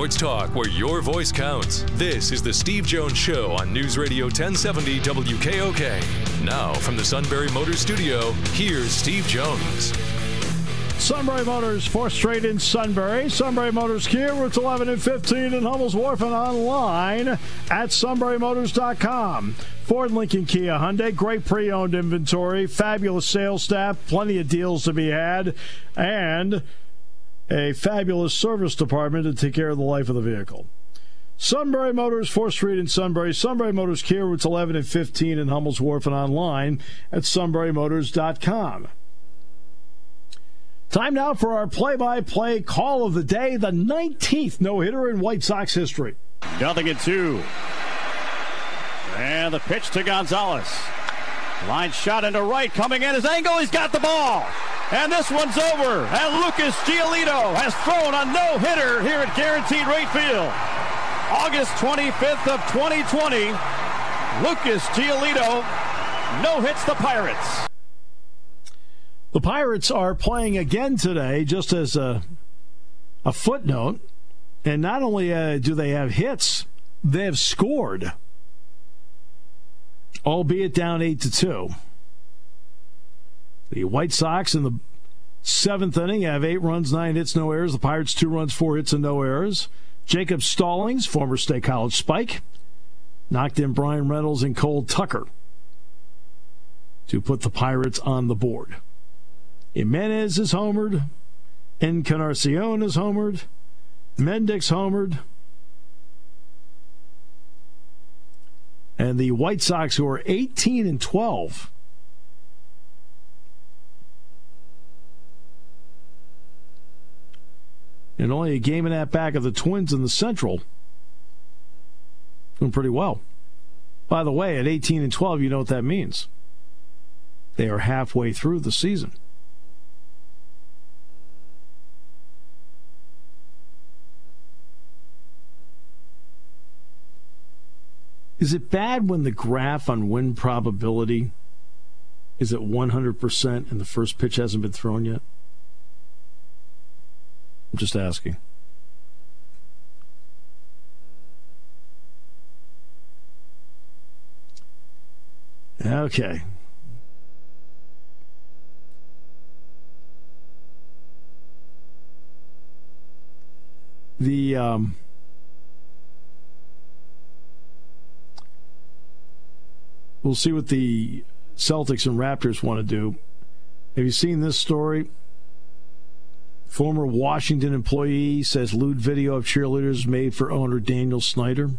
Sports talk where your voice counts. This is the Steve Jones Show on News Radio 1070 WKOK. Now, from the Sunbury Motors Studio, here's Steve Jones. Sunbury Motors, 4th Street in Sunbury. Sunbury Motors Kia, routes 11 and 15 in Hummel's Wharf and online at sunburymotors.com. Ford Lincoln Kia Hyundai, great pre owned inventory, fabulous sales staff, plenty of deals to be had, and a fabulous service department to take care of the life of the vehicle. Sunbury Motors, 4th Street in Sunbury. Sunbury Motors Kia, routes 11 and 15 in Hummel's Wharf and online at sunburymotors.com. Time now for our play by play call of the day, the 19th no hitter in White Sox history. Nothing in two. And the pitch to Gonzalez. Line shot into right, coming in is Engel. He's got the ball. And this one's over. And Lucas Giolito has thrown a no hitter here at Guaranteed Rate Field. August 25th of 2020. Lucas Giolito no hits the Pirates. The Pirates are playing again today, just as a, a footnote. And not only uh, do they have hits, they have scored, albeit down 8 to 2. The White Sox in the seventh inning have eight runs, nine hits, no errors. The Pirates, two runs, four hits, and no errors. Jacob Stallings, former State College Spike, knocked in Bryan Reynolds and Cole Tucker to put the Pirates on the board. Jimenez is homered. Encarnacion is homered. Mendick's homered. And the White Sox, who are 18 and 12, and only a game and a half back of the Twins in the Central, doing pretty well. By the way, at 18 and 12, you know what that means. They are halfway through the season. Is it bad when the graph on win probability is at 100% and the first pitch hasn't been thrown yet? I'm just asking. Okay. The um, we'll see what the Celtics and Raptors want to do. Have you seen this story? Former Washington employee says lewd video of cheerleaders made for owner Daniel Snyder.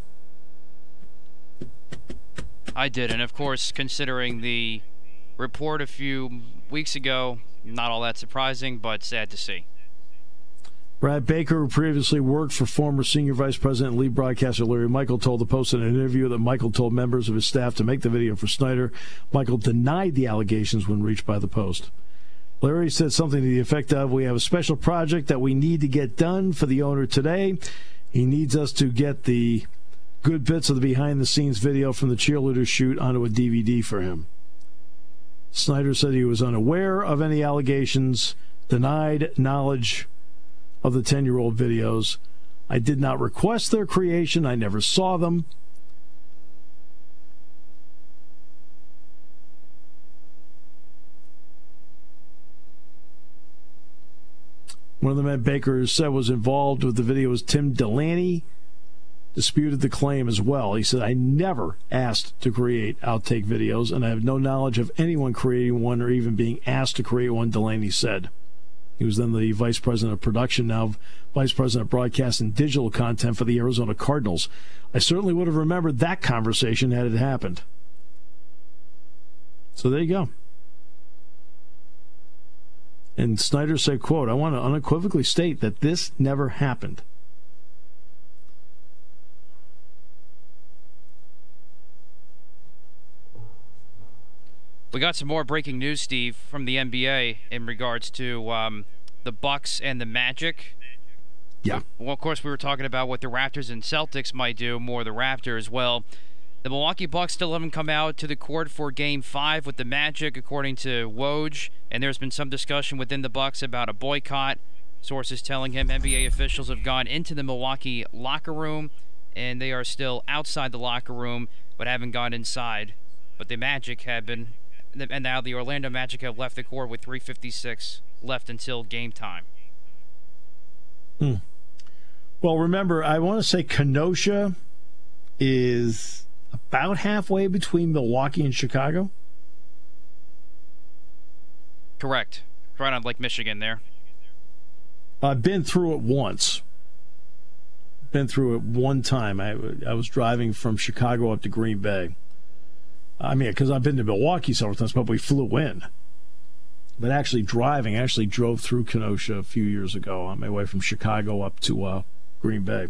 I did, and of course, considering the report a few weeks ago, not all that surprising, but sad to see. Brad Baker, who previously worked for former senior vice president and lead broadcaster Larry Michael, told the Post in an interview that Michael told members of his staff to make the video for Snyder. Michael denied the allegations when reached by the Post. Larry said something to the effect of We have a special project that we need to get done for the owner today. He needs us to get the good bits of the behind the scenes video from the cheerleader shoot onto a DVD for him. Snyder said he was unaware of any allegations, denied knowledge of the 10 year old videos. I did not request their creation, I never saw them. One of the men Baker said was involved with the video was Tim Delaney. Disputed the claim as well. He said, I never asked to create outtake videos, and I have no knowledge of anyone creating one or even being asked to create one, Delaney said. He was then the vice president of production, now vice president of broadcast and digital content for the Arizona Cardinals. I certainly would have remembered that conversation had it happened. So there you go. And Snyder said, quote, I want to unequivocally state that this never happened. We got some more breaking news, Steve, from the NBA in regards to um, the Bucks and the Magic. Yeah. Well, of course, we were talking about what the Raptors and Celtics might do, more the Raptors. Well, the Milwaukee Bucks still haven't come out to the court for Game Five with the Magic, according to Woj. And there's been some discussion within the Bucks about a boycott. Sources telling him NBA officials have gone into the Milwaukee locker room, and they are still outside the locker room, but haven't gone inside. But the Magic have been, and now the Orlando Magic have left the court with 3:56 left until game time. Hmm. Well, remember, I want to say Kenosha is about halfway between Milwaukee and Chicago. Correct. Right on Lake Michigan there. I've been through it once. Been through it one time. I, I was driving from Chicago up to Green Bay. I mean, because I've been to Milwaukee several times, but we flew in. But actually driving, I actually drove through Kenosha a few years ago on my way from Chicago up to uh, Green Bay.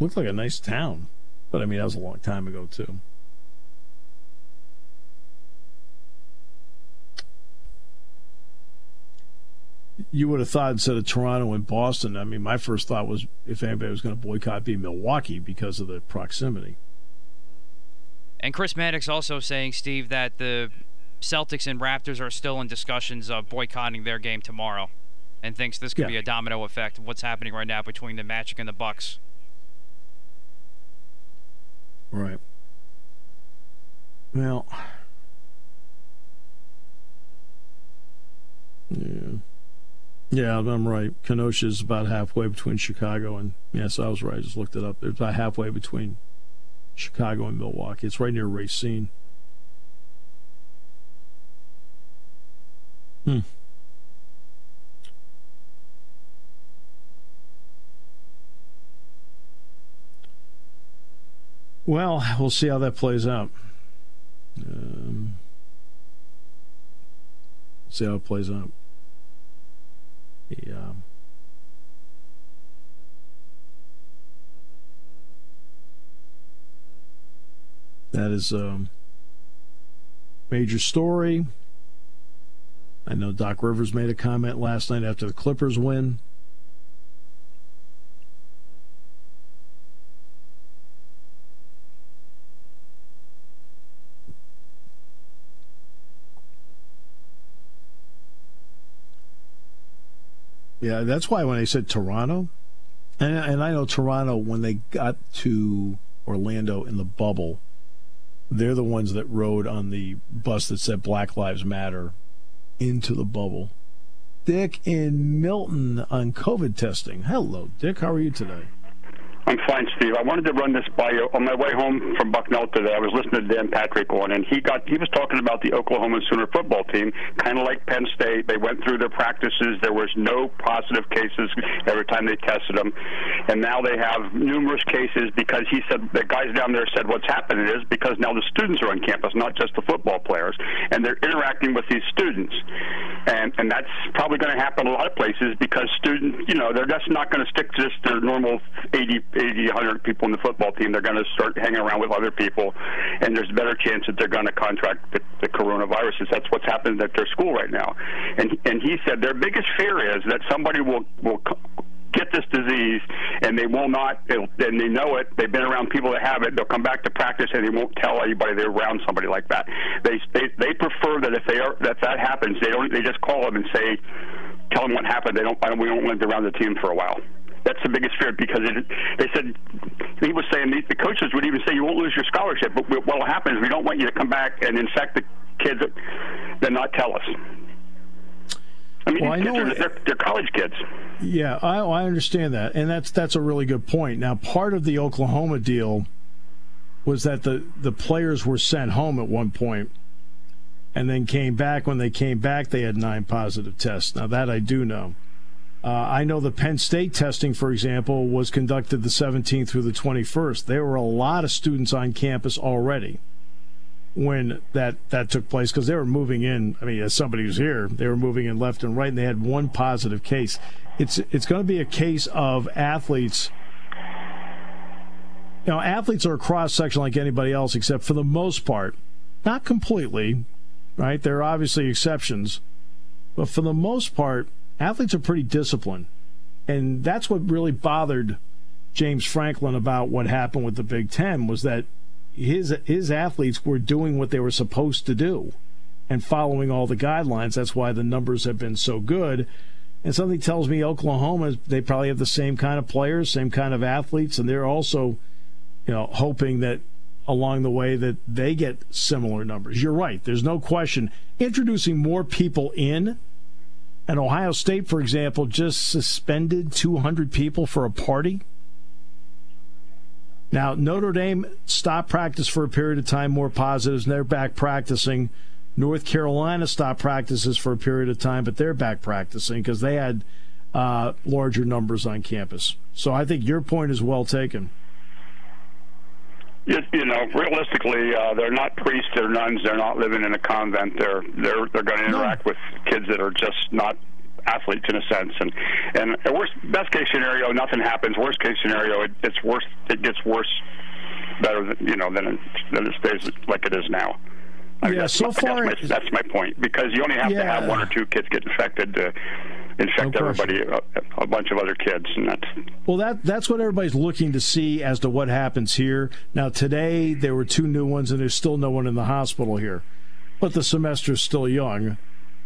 Looked like a nice town, but I mean, that was a long time ago, too. you would have thought instead of Toronto and Boston, I mean, my first thought was if anybody was going to boycott, be Milwaukee because of the proximity. And Chris Maddox also saying, Steve, that the Celtics and Raptors are still in discussions of boycotting their game tomorrow, and thinks this could yeah. be a domino effect of what's happening right now between the Magic and the Bucks. Right. Well. Yeah. Yeah, I'm right. Kenosha is about halfway between Chicago and yes, I was right. I just looked it up. It's about halfway between Chicago and Milwaukee. It's right near Racine. Hmm. Well, we'll see how that plays out. Um, see how it plays out. Um, that is a major story. I know Doc Rivers made a comment last night after the Clippers win. Yeah, that's why when I said Toronto, and, and I know Toronto when they got to Orlando in the bubble, they're the ones that rode on the bus that said Black Lives Matter into the bubble. Dick in Milton on COVID testing. Hello, Dick. How are you today? I'm fine, Steve. I wanted to run this by you. On my way home from Bucknell today, I was listening to Dan Patrick on, and he got he was talking about the Oklahoma Sooner football team, kind of like Penn State. They went through their practices. There was no positive cases every time they tested them, and now they have numerous cases because he said the guys down there said what's happening is because now the students are on campus, not just the football players, and they're interacting with these students, and and that's probably going to happen a lot of places because students, you know, they're just not going to stick to just their normal 80 80, 100 people in the football team, they're going to start hanging around with other people, and there's a better chance that they're going to contract the, the coronavirus. That's what's happening at their school right now. And and he said their biggest fear is that somebody will will get this disease and they will not and they know it. They've been around people that have it. They'll come back to practice and they won't tell anybody they're around somebody like that. They they, they prefer that if they are that that happens they don't they just call them and say tell them what happened. They don't we don't want them around the team for a while that's the biggest fear because it, they said he was saying the, the coaches would even say you won't lose your scholarship, but what will happen is we don't want you to come back and infect the kids, then not tell us. I mean, well, I know are, they're, they're, college kids. Yeah, I, I understand that, and that's that's a really good point. Now, part of the Oklahoma deal was that the the players were sent home at one point, and then came back. When they came back, they had nine positive tests. Now that I do know. Uh, I know the Penn State testing, for example, was conducted the 17th through the 21st. There were a lot of students on campus already when that, that took place because they were moving in. I mean, as somebody who's here, they were moving in left and right, and they had one positive case. It's it's going to be a case of athletes you know, athletes are a cross section like anybody else, except for the most part, not completely, right? There are obviously exceptions, but for the most part, athletes are pretty disciplined. And that's what really bothered James Franklin about what happened with the Big Ten was that his his athletes were doing what they were supposed to do and following all the guidelines. That's why the numbers have been so good. And something tells me Oklahoma they probably have the same kind of players, same kind of athletes, and they're also, you know, hoping that along the way that they get similar numbers. You're right. There's no question. Introducing more people in, and Ohio State, for example, just suspended 200 people for a party. Now, Notre Dame stopped practice for a period of time, more positives, and they're back practicing. North Carolina stopped practices for a period of time, but they're back practicing because they had uh, larger numbers on campus. So I think your point is well taken. You, you know, realistically, uh, they're not priests, they're nuns, they're not living in a convent. They're they're they're going to interact no. with kids that are just not athletes in a sense. And and worst best case scenario, nothing happens. Worst case scenario, it, it's worse. It gets worse, better than you know than it, than it stays like it is now. I mean, yeah, so far that's my, that's my point because you only have yeah. to have one or two kids get infected to infect no everybody, a, a, bunch of other kids, and that's well. That that's what everybody's looking to see as to what happens here. Now today there were two new ones, and there's still no one in the hospital here, but the semester's still young,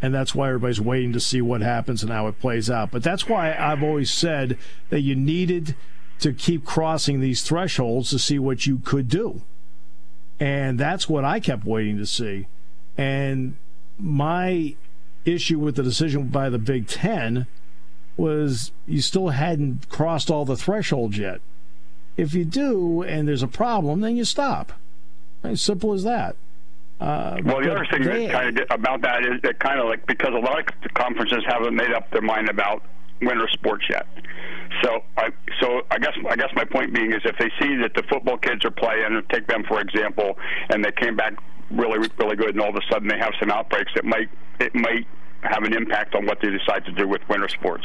and that's why everybody's waiting to see what happens and how it plays out. But that's why I've always said that you needed to keep crossing these thresholds to see what you could do. And that's what I kept waiting to see. And my issue with the decision by the Big Ten was you still hadn't crossed all the thresholds yet. If you do and there's a problem, then you stop. As simple as that. Uh, well, the other thing they, that kind of about that is that kind of like because a lot of conferences haven't made up their mind about winter sports yet. So, I so I guess I guess my point being is if they see that the football kids are playing, take them for example, and they came back really really good, and all of a sudden they have some outbreaks, it might it might have an impact on what they decide to do with winter sports.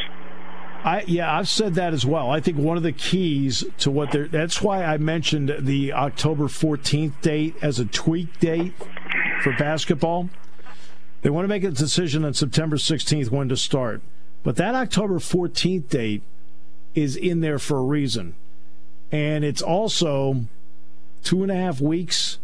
I, yeah, I've said that as well. I think one of the keys to what they're that's why I mentioned the October 14th date as a tweak date for basketball. They want to make a decision on September 16th when to start. But that October 14th date is in there for a reason. And it's also two and a half weeks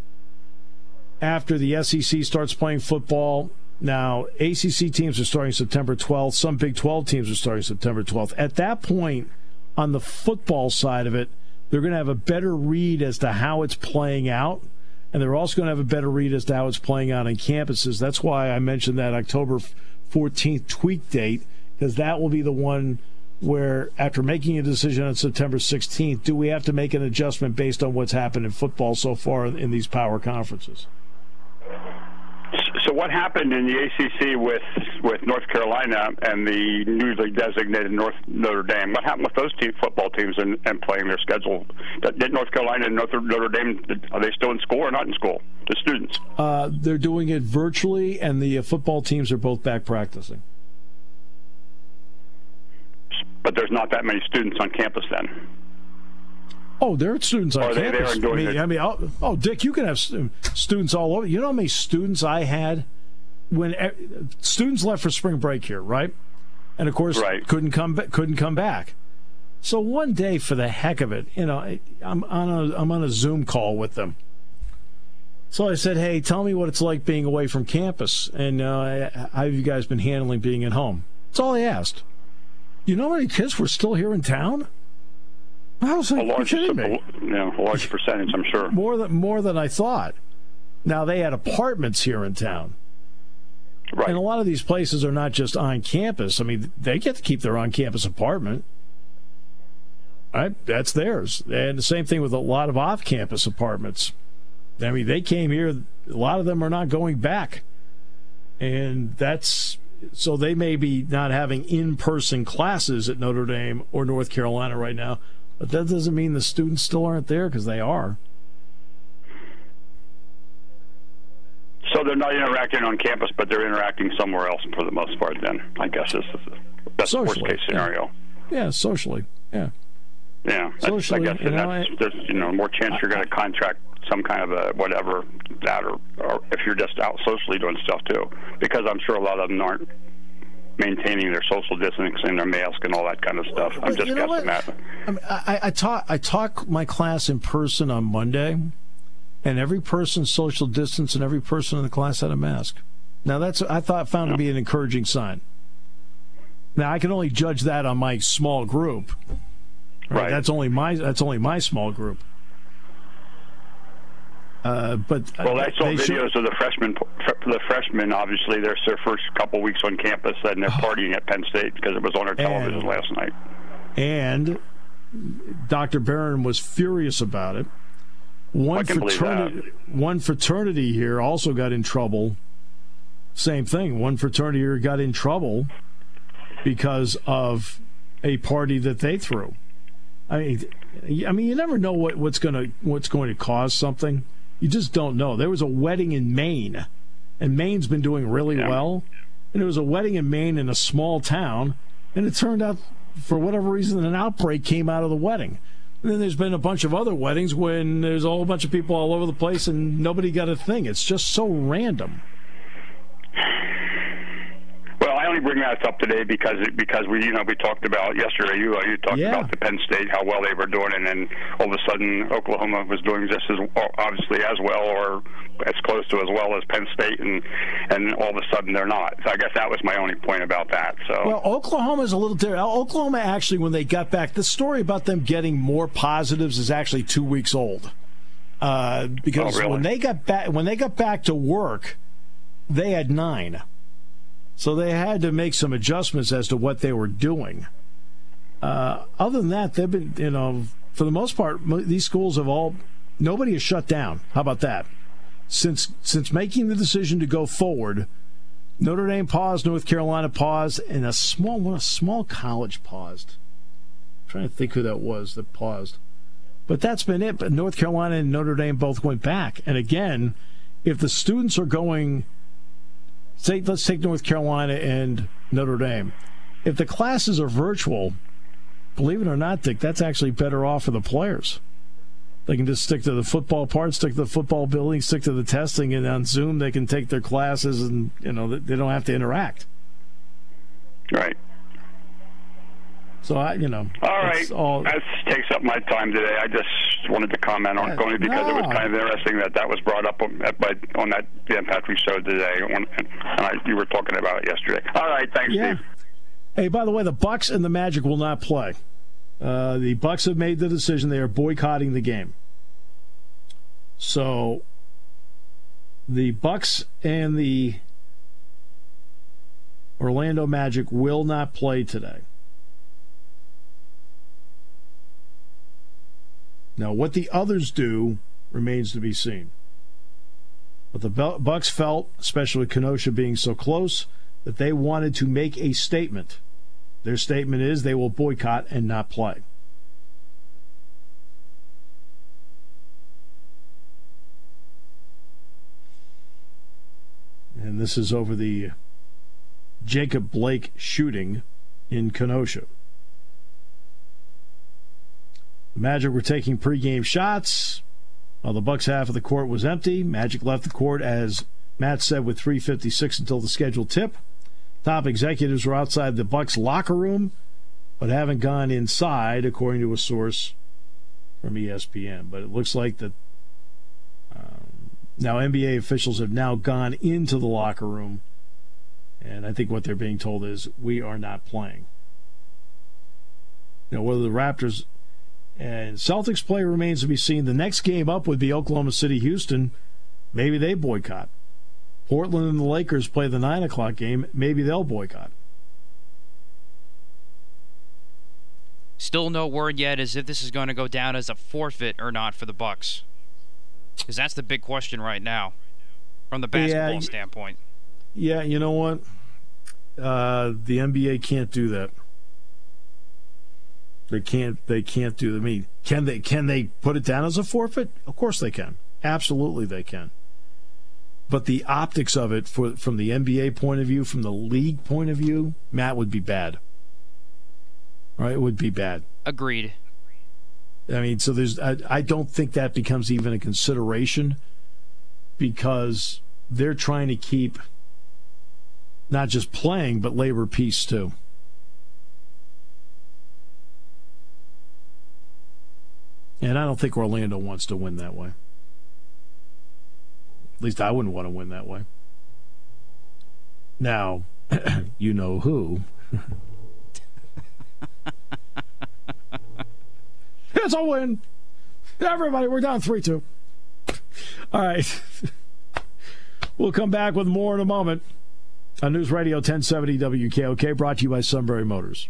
after the SEC starts playing football now, ACC teams are starting September 12th. Some Big 12 teams are starting September 12th. At that point, on the football side of it, they're going to have a better read as to how it's playing out. And they're also going to have a better read as to how it's playing out on campuses. That's why I mentioned that October 14th tweak date, because that will be the one where, after making a decision on September 16th, do we have to make an adjustment based on what's happened in football so far in these power conferences? So what happened in the ACC with with North Carolina and the newly designated North Notre Dame? What happened with those team, football teams and, and playing their schedule? Did North Carolina and Notre, Notre Dame are they still in school or not in school? The students? Uh, they're doing it virtually, and the uh, football teams are both back practicing. But there's not that many students on campus then. Oh, there are students on campus. I mean, I mean oh, oh, Dick, you can have students all over. You know how many students I had when students left for spring break here, right? And of course, right. couldn't come couldn't come back. So one day, for the heck of it, you know, I'm on a I'm on a Zoom call with them. So I said, "Hey, tell me what it's like being away from campus, and uh, how have you guys been handling being at home?" That's all I asked. You know how many kids were still here in town? I was like, a large, you know, a large percentage, I'm sure. More than more than I thought. Now they had apartments here in town. Right. And a lot of these places are not just on campus. I mean, they get to keep their on-campus apartment. Right? That's theirs. And the same thing with a lot of off-campus apartments. I mean, they came here. A lot of them are not going back, and that's so they may be not having in-person classes at Notre Dame or North Carolina right now but that doesn't mean the students still aren't there because they are. So they're not interacting on campus, but they're interacting somewhere else for the most part. Then I guess is the best worst case scenario. Yeah. yeah, socially. Yeah. Yeah, socially, I guess you know, there's you know more chance you're going to contract some kind of a whatever that, or, or if you're just out socially doing stuff too, because I'm sure a lot of them aren't maintaining their social distancing, their mask, and all that kind of stuff. I'm just guessing what? that. I, mean, I, I taught I taught my class in person on Monday, and every person social distance, and every person in the class had a mask. Now that's I thought found to be an encouraging sign. Now I can only judge that on my small group. Right. right. That's only my that's only my small group. Uh, but well, I saw videos should... of the freshmen. The freshmen, obviously, their their first couple weeks on campus, and they're partying at Penn State because it was on our television and, last night. And Dr. Barron was furious about it. One fraternity, one fraternity here also got in trouble. Same thing. One fraternity here got in trouble because of a party that they threw. I mean, I mean, you never know what, what's going to what's going to cause something. You just don't know. There was a wedding in Maine, and Maine's been doing really yeah. well. And there was a wedding in Maine in a small town, and it turned out, for whatever reason, an outbreak came out of the wedding. And then there's been a bunch of other weddings when there's a whole bunch of people all over the place and nobody got a thing. It's just so random only bring that up today because because we you know we talked about yesterday. You uh, you talked yeah. about the Penn State how well they were doing, and then all of a sudden Oklahoma was doing just as obviously as well or as close to as well as Penn State, and and all of a sudden they're not. So I guess that was my only point about that. So well, Oklahoma's a little different. Oklahoma actually, when they got back, the story about them getting more positives is actually two weeks old. Uh, because oh, really? when they got back when they got back to work, they had nine. So they had to make some adjustments as to what they were doing. Uh, other than that, they've been, you know, for the most part, these schools have all, nobody has shut down. How about that? Since since making the decision to go forward, Notre Dame paused, North Carolina paused, and a small a small college paused. I'm trying to think who that was that paused. But that's been it. But North Carolina and Notre Dame both went back. And again, if the students are going say let's take North Carolina and Notre Dame. If the classes are virtual, believe it or not, Dick, that's actually better off for the players. They can just stick to the football part, stick to the football building, stick to the testing, and on Zoom they can take their classes, and you know they don't have to interact. Right. So I, you know, all right, all... that takes up my time today. I just wanted to comment on it only because no. it was kind of interesting that that was brought up on, by, on that Dan Patrick show today, and I, you were talking about it yesterday. All right, thanks, yeah. Steve. Hey, by the way, the Bucks and the Magic will not play. Uh, the Bucks have made the decision; they are boycotting the game. So, the Bucks and the Orlando Magic will not play today. Now, what the others do remains to be seen. But the Bucks felt, especially Kenosha being so close, that they wanted to make a statement. Their statement is they will boycott and not play. And this is over the Jacob Blake shooting in Kenosha. Magic were taking pregame shots. While the Bucks half of the court was empty, Magic left the court as Matt said with 3:56 until the scheduled tip. Top executives were outside the Bucks locker room, but haven't gone inside, according to a source from ESPN. But it looks like that um, now NBA officials have now gone into the locker room, and I think what they're being told is we are not playing. Know whether the Raptors and Celtics play remains to be seen. The next game up would be Oklahoma City Houston. Maybe they boycott. Portland and the Lakers play the 9 o'clock game. Maybe they'll boycott. Still no word yet as if this is going to go down as a forfeit or not for the Bucks. Because that's the big question right now, from the basketball yeah, standpoint. Yeah, you know what? Uh, the NBA can't do that. They can't. They can't do. I mean, can they? Can they put it down as a forfeit? Of course they can. Absolutely they can. But the optics of it, for from the NBA point of view, from the league point of view, Matt would be bad. Right? It would be bad. Agreed. I mean, so there's. I, I don't think that becomes even a consideration because they're trying to keep not just playing but labor peace too. And I don't think Orlando wants to win that way. At least I wouldn't want to win that way. Now, you know who. it's a win. Everybody, we're down 3 2. All right. we'll come back with more in a moment on News Radio 1070 WKOK, brought to you by Sunbury Motors.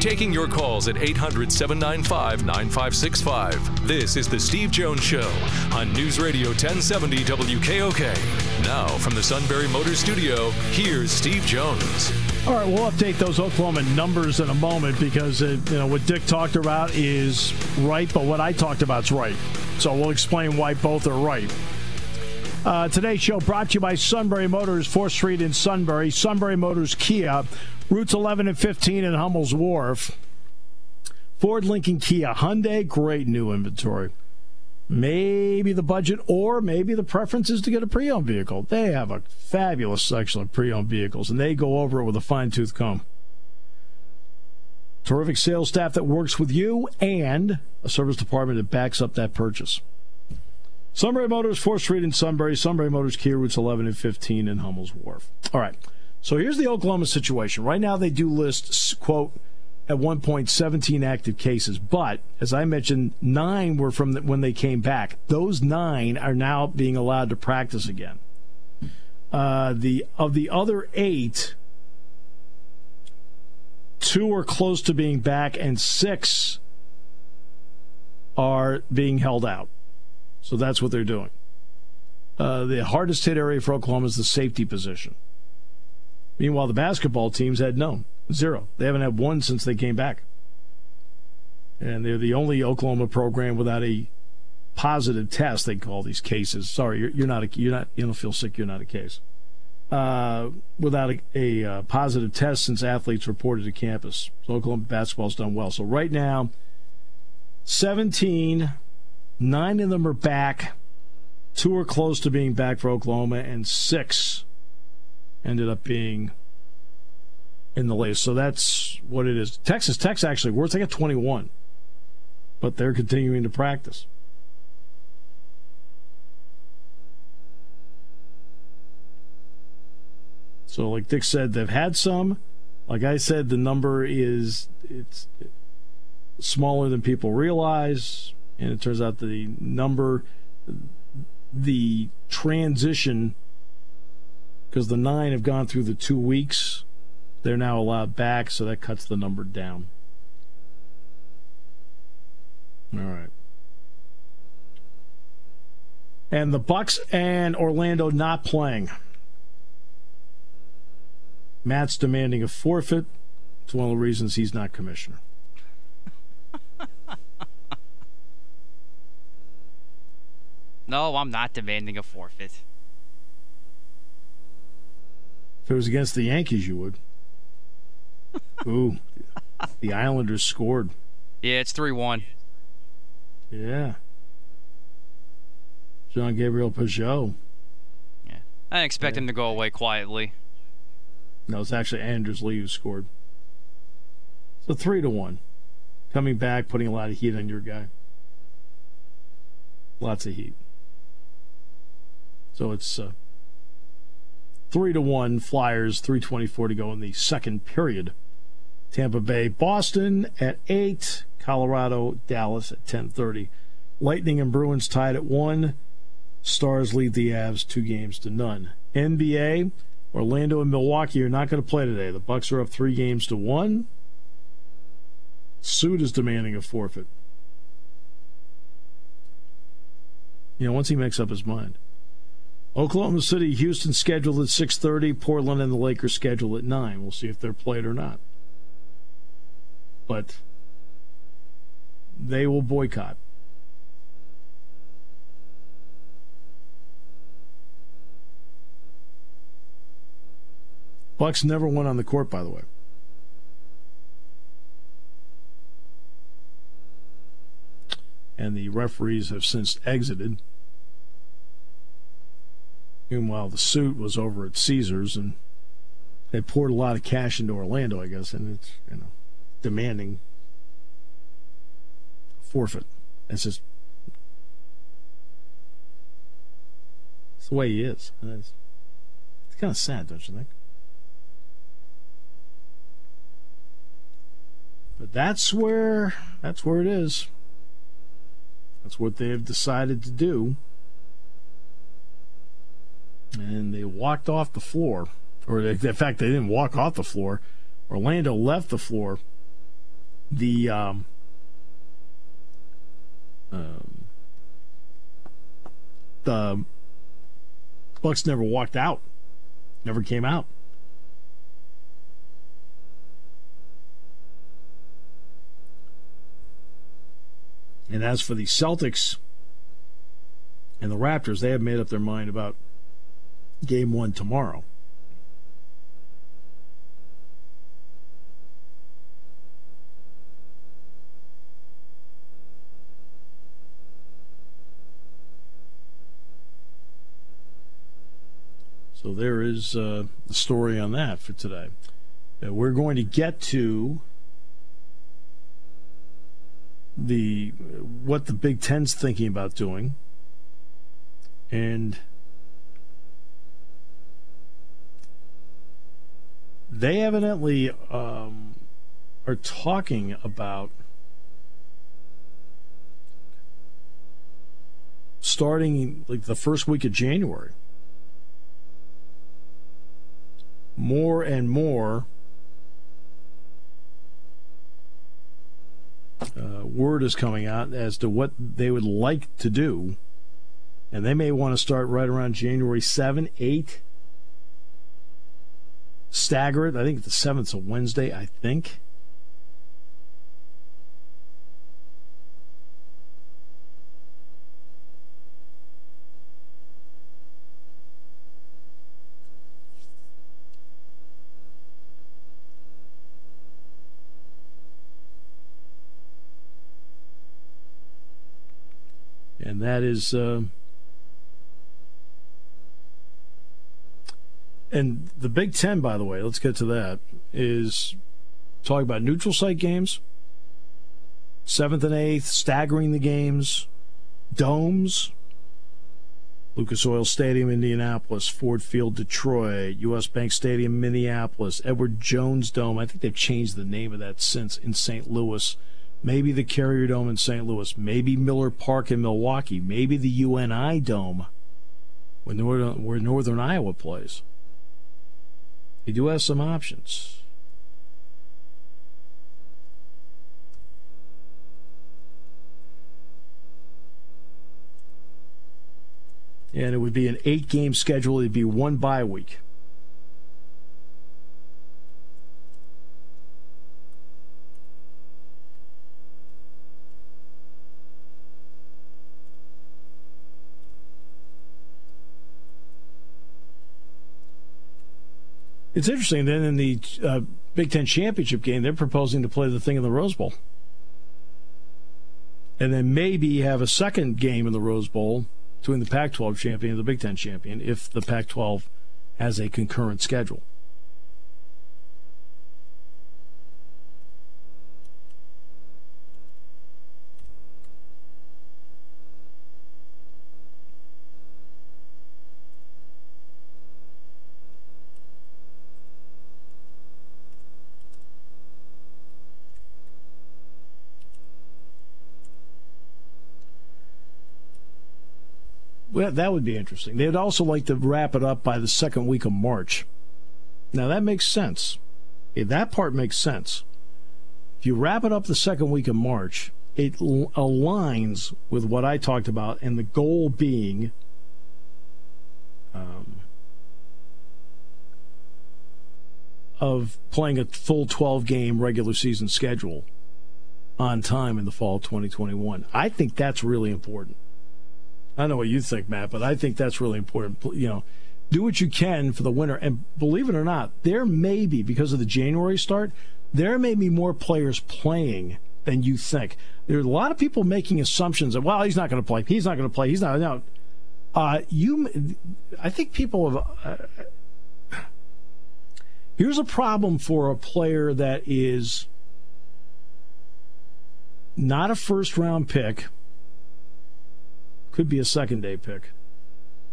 Taking your calls at 800 795 9565. This is The Steve Jones Show on News Radio 1070 WKOK. Now, from the Sunbury Motors Studio, here's Steve Jones. All right, we'll update those Oklahoma numbers in a moment because uh, you know what Dick talked about is right, but what I talked about is right. So we'll explain why both are right. Uh, today's show brought to you by Sunbury Motors, 4th Street in Sunbury, Sunbury Motors Kia, routes 11 and 15 in Hummel's Wharf. Ford, Lincoln, Kia, Hyundai, great new inventory. Maybe the budget or maybe the preference is to get a pre owned vehicle. They have a fabulous section of pre owned vehicles and they go over it with a fine tooth comb. Terrific sales staff that works with you and a service department that backs up that purchase. Sunbury Motors, 4th Street in Sunbury, Sunbury Motors, Kia routes 11 and 15 in Hummel's Wharf. All right. So here's the Oklahoma situation. Right now, they do list, quote, at one point 17 active cases, but as I mentioned, nine were from the, when they came back. Those nine are now being allowed to practice again. Uh, the of the other eight, two are close to being back, and six are being held out. So that's what they're doing. Uh, the hardest hit area for Oklahoma is the safety position. Meanwhile, the basketball teams had none, zero. They haven't had one since they came back. And they're the only Oklahoma program without a positive test. They call these cases. Sorry, you're, you're not. A, you're not. You don't feel sick. You're not a case. Uh, without a, a uh, positive test since athletes reported to campus. So Oklahoma basketball's done well. So right now, 17, nine of them are back. Two are close to being back for Oklahoma, and six ended up being in the latest. So that's what it is. Texas Tech's actually worse. They got 21, but they're continuing to practice. So, like Dick said, they've had some. Like I said, the number is it's smaller than people realize, and it turns out the number, the transition because the nine have gone through the two weeks. They're now allowed back, so that cuts the number down. All right. And the Bucks and Orlando not playing. Matt's demanding a forfeit. It's one of the reasons he's not commissioner. no, I'm not demanding a forfeit. If it was against the Yankees, you would. Ooh, the Islanders scored. Yeah, it's 3 1. Yeah. Jean Gabriel Pageau. Yeah. I didn't expect yeah. him to go away quietly. No, it's actually Anders Lee who scored. So 3 to 1. coming back, putting a lot of heat on your guy. Lots of heat. So it's uh, three to one Flyers, three twenty four to go in the second period. Tampa Bay, Boston at eight, Colorado, Dallas at ten thirty. Lightning and Bruins tied at one. Stars lead the Avs two games to none. NBA, Orlando and Milwaukee are not going to play today. The Bucks are up three games to one. Suit is demanding a forfeit. You know, once he makes up his mind. Oklahoma City, Houston scheduled at 6:30. Portland and the Lakers scheduled at 9. We'll see if they're played or not. But they will boycott. Bucks never went on the court, by the way. And the referees have since exited. Meanwhile, the suit was over at Caesars, and they poured a lot of cash into Orlando, I guess, and it's you know demanding forfeit. It's just it's the way he is. It's, it's kind of sad, don't you think? But that's where that's where it is. That's what they have decided to do. And they walked off the floor, or in fact, they didn't walk off the floor. Orlando left the floor. The um, um, the Bucks never walked out, never came out. And as for the Celtics and the Raptors, they have made up their mind about game one tomorrow. So there is uh, the story on that for today. Uh, we're going to get to the what the Big Ten's thinking about doing, and they evidently um, are talking about starting like the first week of January. More and more uh, word is coming out as to what they would like to do. And they may want to start right around January 7, 8. Stagger it. I think the 7th's a Wednesday, I think. and that is. Uh, and the Big Ten, by the way, let's get to that, is talking about neutral site games, seventh and eighth, staggering the games, domes, Lucas Oil Stadium, Indianapolis, Ford Field, Detroit, U.S. Bank Stadium, Minneapolis, Edward Jones Dome. I think they've changed the name of that since in St. Louis maybe the Carrier Dome in St. Louis, maybe Miller Park in Milwaukee, maybe the UNI Dome where Northern, where Northern Iowa plays. They do have some options. And it would be an eight game schedule. It'd be one bye week. It's interesting. Then in the uh, Big Ten championship game, they're proposing to play the thing in the Rose Bowl, and then maybe have a second game in the Rose Bowl between the Pac-12 champion and the Big Ten champion if the Pac-12 has a concurrent schedule. Well, that would be interesting. They'd also like to wrap it up by the second week of March. Now that makes sense. that part makes sense. If you wrap it up the second week of March, it aligns with what I talked about, and the goal being um, of playing a full 12 game regular season schedule on time in the fall of 2021. I think that's really important. I don't know what you think, Matt, but I think that's really important. You know, do what you can for the winter. And believe it or not, there may be, because of the January start, there may be more players playing than you think. There are a lot of people making assumptions that, well, he's not going to play. He's not going to play. He's not. No. Uh, you, I think people have. Uh, here's a problem for a player that is not a first round pick, could be a second day pick.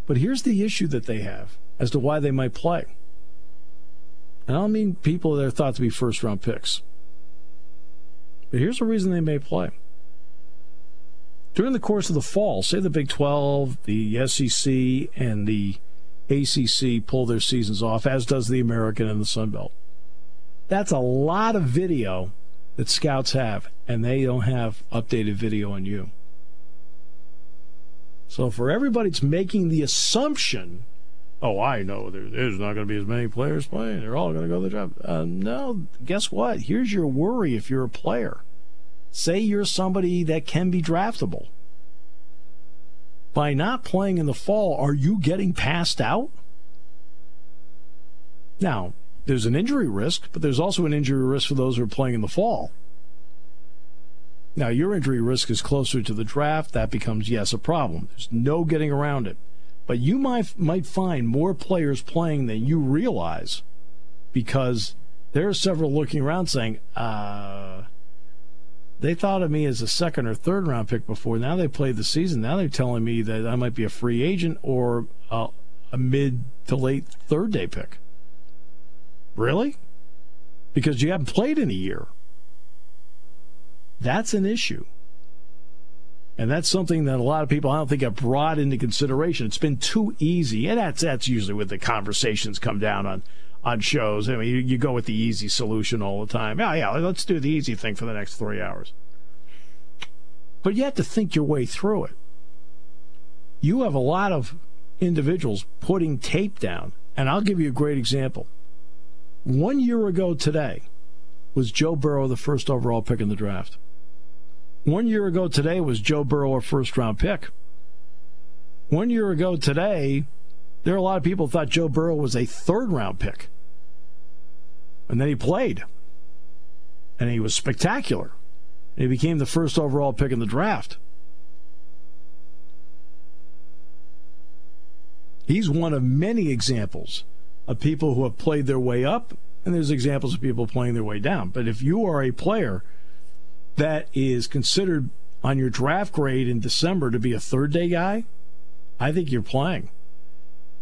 But here's the issue that they have as to why they might play. And I don't mean people that are thought to be first round picks. But here's a reason they may play. During the course of the fall, say the Big 12, the SEC, and the ACC pull their seasons off, as does the American and the Sun Belt. That's a lot of video that scouts have, and they don't have updated video on you. So for everybody that's making the assumption, oh, I know there, there's not going to be as many players playing. They're all going to go to the draft. Uh, no, guess what? Here's your worry if you're a player. Say you're somebody that can be draftable. By not playing in the fall, are you getting passed out? Now, there's an injury risk, but there's also an injury risk for those who are playing in the fall. Now, your injury risk is closer to the draft. That becomes, yes, a problem. There's no getting around it. But you might, might find more players playing than you realize because there are several looking around saying, uh, they thought of me as a second or third round pick before. Now they played the season. Now they're telling me that I might be a free agent or a, a mid to late third day pick. Really? Because you haven't played in a year. That's an issue. And that's something that a lot of people I don't think have brought into consideration. It's been too easy. And that's that's usually where the conversations come down on on shows. I mean, you, you go with the easy solution all the time. Yeah, yeah, let's do the easy thing for the next three hours. But you have to think your way through it. You have a lot of individuals putting tape down. And I'll give you a great example. One year ago today was Joe Burrow the first overall pick in the draft. One year ago today was Joe Burrow a first round pick. One year ago today, there are a lot of people thought Joe Burrow was a third round pick. And then he played. And he was spectacular. And he became the first overall pick in the draft. He's one of many examples of people who have played their way up, and there's examples of people playing their way down. But if you are a player that is considered on your draft grade in December to be a third day guy, I think you're playing.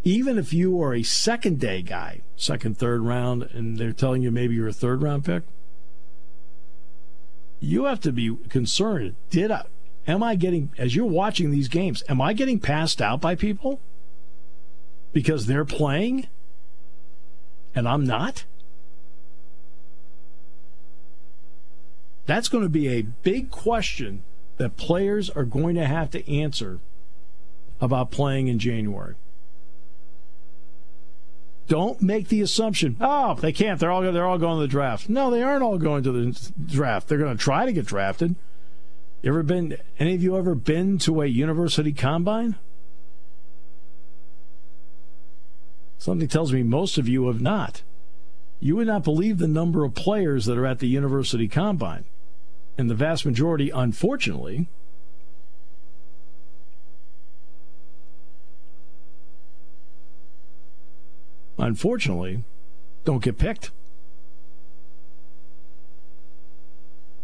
Even if you are a second day guy, second, third round, and they're telling you maybe you're a third round pick, you have to be concerned. Did I, am I getting, as you're watching these games, am I getting passed out by people because they're playing? and I'm not? That's going to be a big question that players are going to have to answer about playing in January. Don't make the assumption, oh, they can't. They're all they're all going to the draft. No, they aren't all going to the draft. They're going to try to get drafted. You ever been? Any of you ever been to a university combine? Something tells me most of you have not. You would not believe the number of players that are at the University Combine. And the vast majority, unfortunately, unfortunately, don't get picked.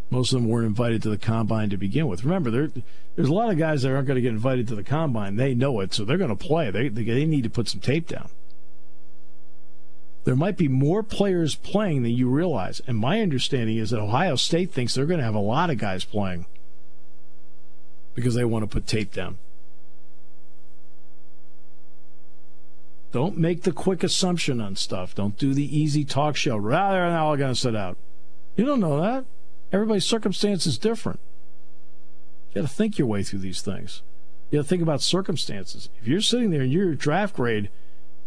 Most of them weren't invited to the combine to begin with. Remember, there, there's a lot of guys that aren't going to get invited to the combine. They know it, so they're going to play. They, they, they need to put some tape down there might be more players playing than you realize. And my understanding is that Ohio State thinks they're going to have a lot of guys playing because they want to put tape down. Don't make the quick assumption on stuff. Don't do the easy talk show. Rather, they're all going to sit out. You don't know that. Everybody's circumstance is different. You got to think your way through these things. You got to think about circumstances. If you're sitting there and your draft grade,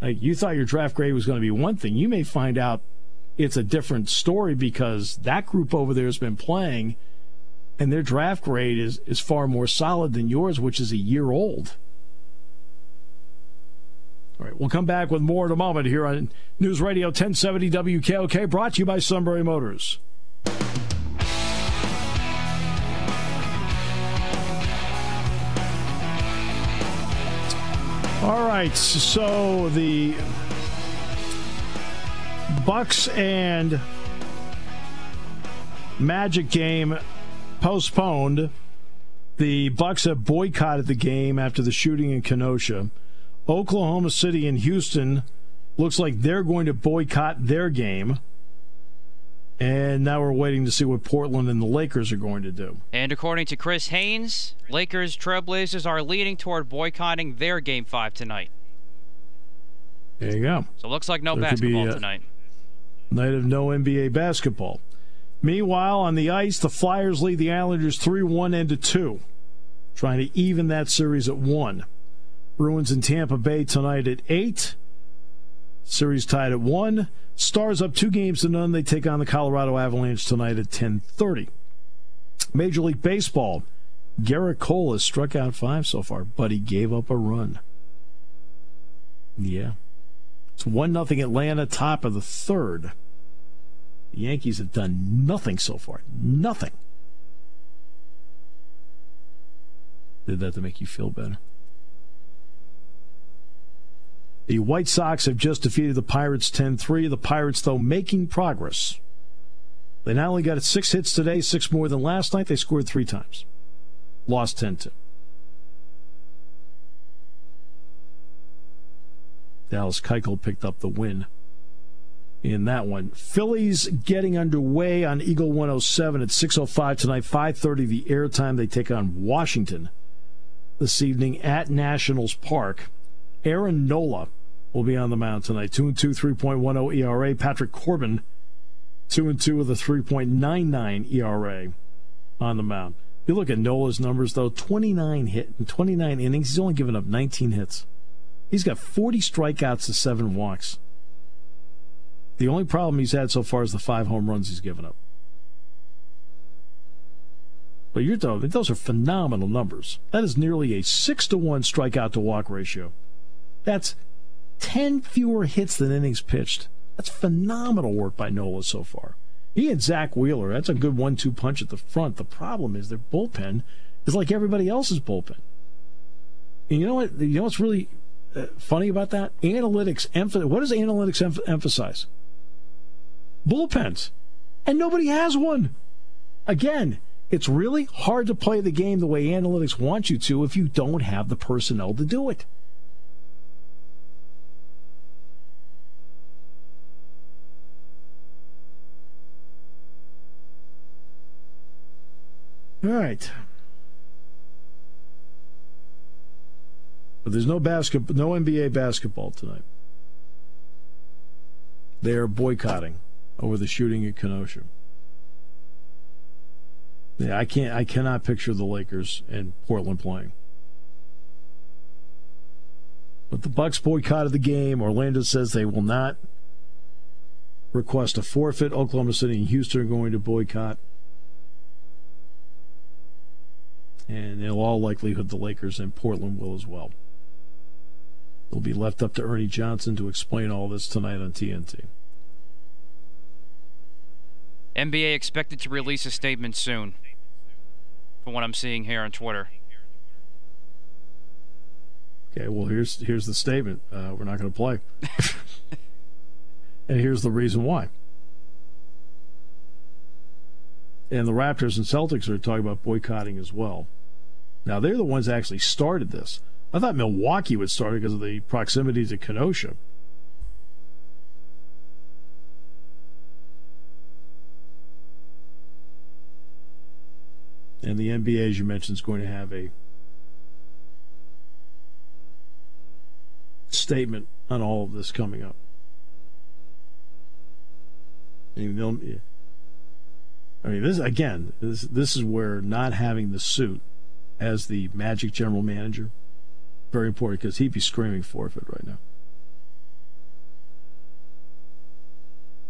like you thought your draft grade was going to be one thing, you may find out it's a different story because that group over there has been playing and their draft grade is, is far more solid than yours, which is a year old. All right, we'll come back with more in a moment here on News Radio 1070 WKOK, brought to you by Sunbury Motors. Right, so the Bucks and Magic game postponed. The Bucks have boycotted the game after the shooting in Kenosha. Oklahoma City and Houston looks like they're going to boycott their game. And now we're waiting to see what Portland and the Lakers are going to do. And according to Chris Haynes, Lakers Trailblazers are leaning toward boycotting their Game 5 tonight. There you go. So it looks like no there basketball be, uh, tonight. Night of no NBA basketball. Meanwhile, on the ice, the Flyers lead the Islanders 3 1 into 2, trying to even that series at 1. Bruins in Tampa Bay tonight at 8. Series tied at 1. Stars up two games to none. They take on the Colorado Avalanche tonight at 10:30. Major League Baseball. Gerrit Cole has struck out five so far, but he gave up a run. Yeah. It's 1 nothing Atlanta, top of the third. The Yankees have done nothing so far. Nothing. Did that to make you feel better? The White Sox have just defeated the Pirates 10 3. The Pirates, though, making progress. They not only got six hits today, six more than last night, they scored three times. Lost 10 2. Dallas Keuchel picked up the win in that one. Phillies getting underway on Eagle 107 at 6:05 tonight, 5:30 the airtime. They take on Washington this evening at Nationals Park. Aaron Nola will be on the mound tonight. 2 and 2, 3.10 ERA. Patrick Corbin, 2 and 2 with a 3.99 ERA on the mound. You look at Nola's numbers, though 29 hit in 29 innings. He's only given up 19 hits. He's got 40 strikeouts to 7 walks. The only problem he's had so far is the five home runs he's given up. But you're talking, those are phenomenal numbers. That is nearly a 6 to 1 strikeout to walk ratio. That's 10 fewer hits than innings pitched. That's phenomenal work by Nola so far. He and Zack Wheeler, that's a good one two punch at the front. The problem is their bullpen is like everybody else's bullpen. And you know what? You know what's really uh, funny about that? Analytics, emph- what does analytics em- emphasize? Bullpens. And nobody has one. Again, it's really hard to play the game the way analytics want you to if you don't have the personnel to do it. All right. But there's no basketball, no NBA basketball tonight. They are boycotting over the shooting at Kenosha. Yeah, I can't. I cannot picture the Lakers and Portland playing. But the Bucks boycotted the game. Orlando says they will not request a forfeit. Oklahoma City and Houston are going to boycott. And in all likelihood, the Lakers and Portland will as well. It'll be left up to Ernie Johnson to explain all this tonight on TNT. NBA expected to release a statement soon, from what I'm seeing here on Twitter. Okay, well here's here's the statement. Uh, we're not going to play, and here's the reason why. And the Raptors and Celtics are talking about boycotting as well. Now, they're the ones that actually started this. I thought Milwaukee would start it because of the proximity to Kenosha. And the NBA, as you mentioned, is going to have a statement on all of this coming up. I mean, this again, this this is where not having the suit as the Magic general manager very important because he'd be screaming forfeit right now.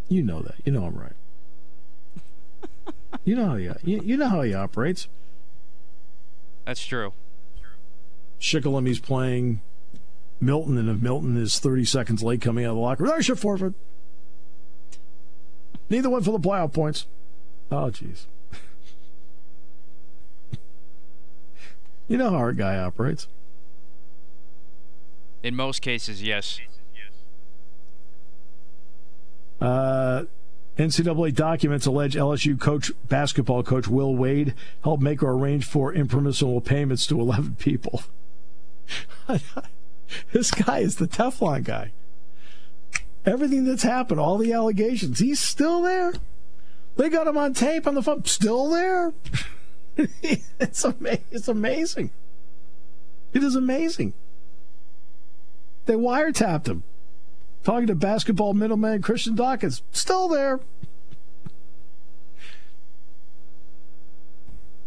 You know that. You know I'm right. you know how he you, you know how he operates. That's true. Shikellamy, playing Milton, and if Milton is 30 seconds late coming out of the locker room, I should forfeit. Neither one for the playoff points. Oh, jeez. You know how our guy operates. In most cases, yes. Uh, NCAA documents allege LSU coach basketball coach Will Wade helped make or arrange for impermissible payments to 11 people. this guy is the Teflon guy. Everything that's happened, all the allegations, he's still there. They got him on tape on the phone, still there. it's, ama- it's amazing. It is amazing. They wiretapped him. Talking to basketball middleman Christian Dawkins. Still there.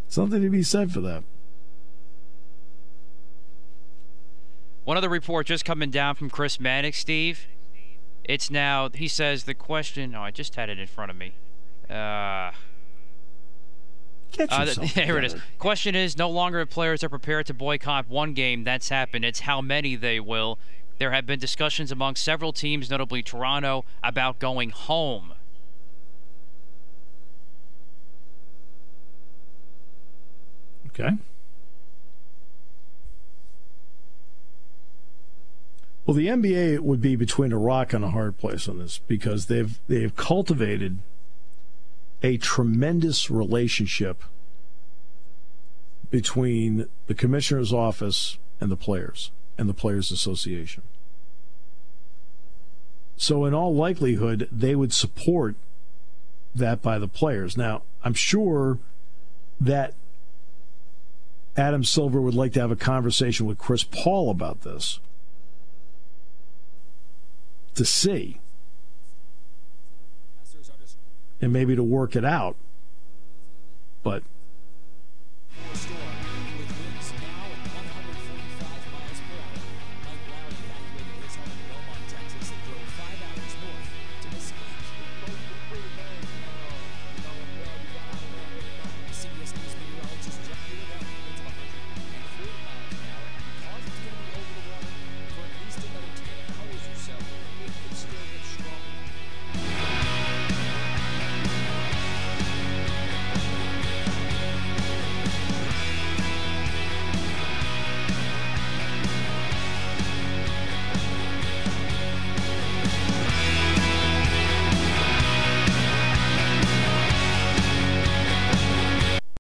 Something to be said for that. One other report just coming down from Chris Mannix, Steve. It's now, he says the question. Oh, I just had it in front of me. Uh, uh, here it is. Question is no longer if players are prepared to boycott one game. That's happened. It's how many they will. There have been discussions among several teams, notably Toronto, about going home. Okay. Well, the NBA would be between a rock and a hard place on this because they've they've cultivated a tremendous relationship between the commissioner's office and the players and the Players Association. So, in all likelihood, they would support that by the players. Now, I'm sure that Adam Silver would like to have a conversation with Chris Paul about this to see and maybe to work it out. But.